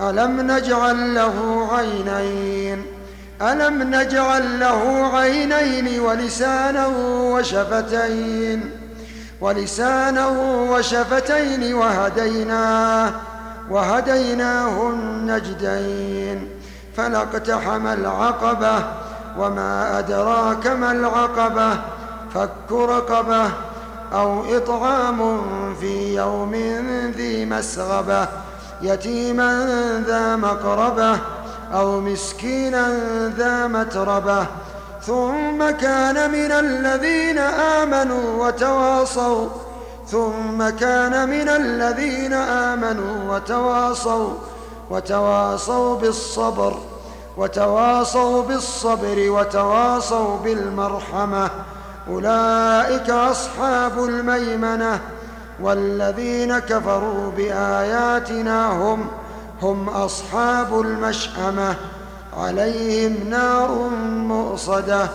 ألم نجعل له عينين؟ ألم نجعل له عينين ولسانا وشفتين؟ ولسانا وشفتين وهديناه وهديناه النجدين فلأقتحم العقبة وما أدراك ما العقبة؟ فك رقبة أو إطعام في يوم ذي مسغبة. يتيما ذا مقربة أو مسكينا ذا متربة. ثم كان من الذين آمنوا وتواصوا. ثم كان من الذين آمنوا وتواصوا. وتواصوا بالصبر وتواصوا بالصبر وتواصوا بالمرحمة. أولئك أصحاب الميمنة. والذين كفروا بآياتنا هم هم أصحاب المشأمة عليهم نار مؤصدة.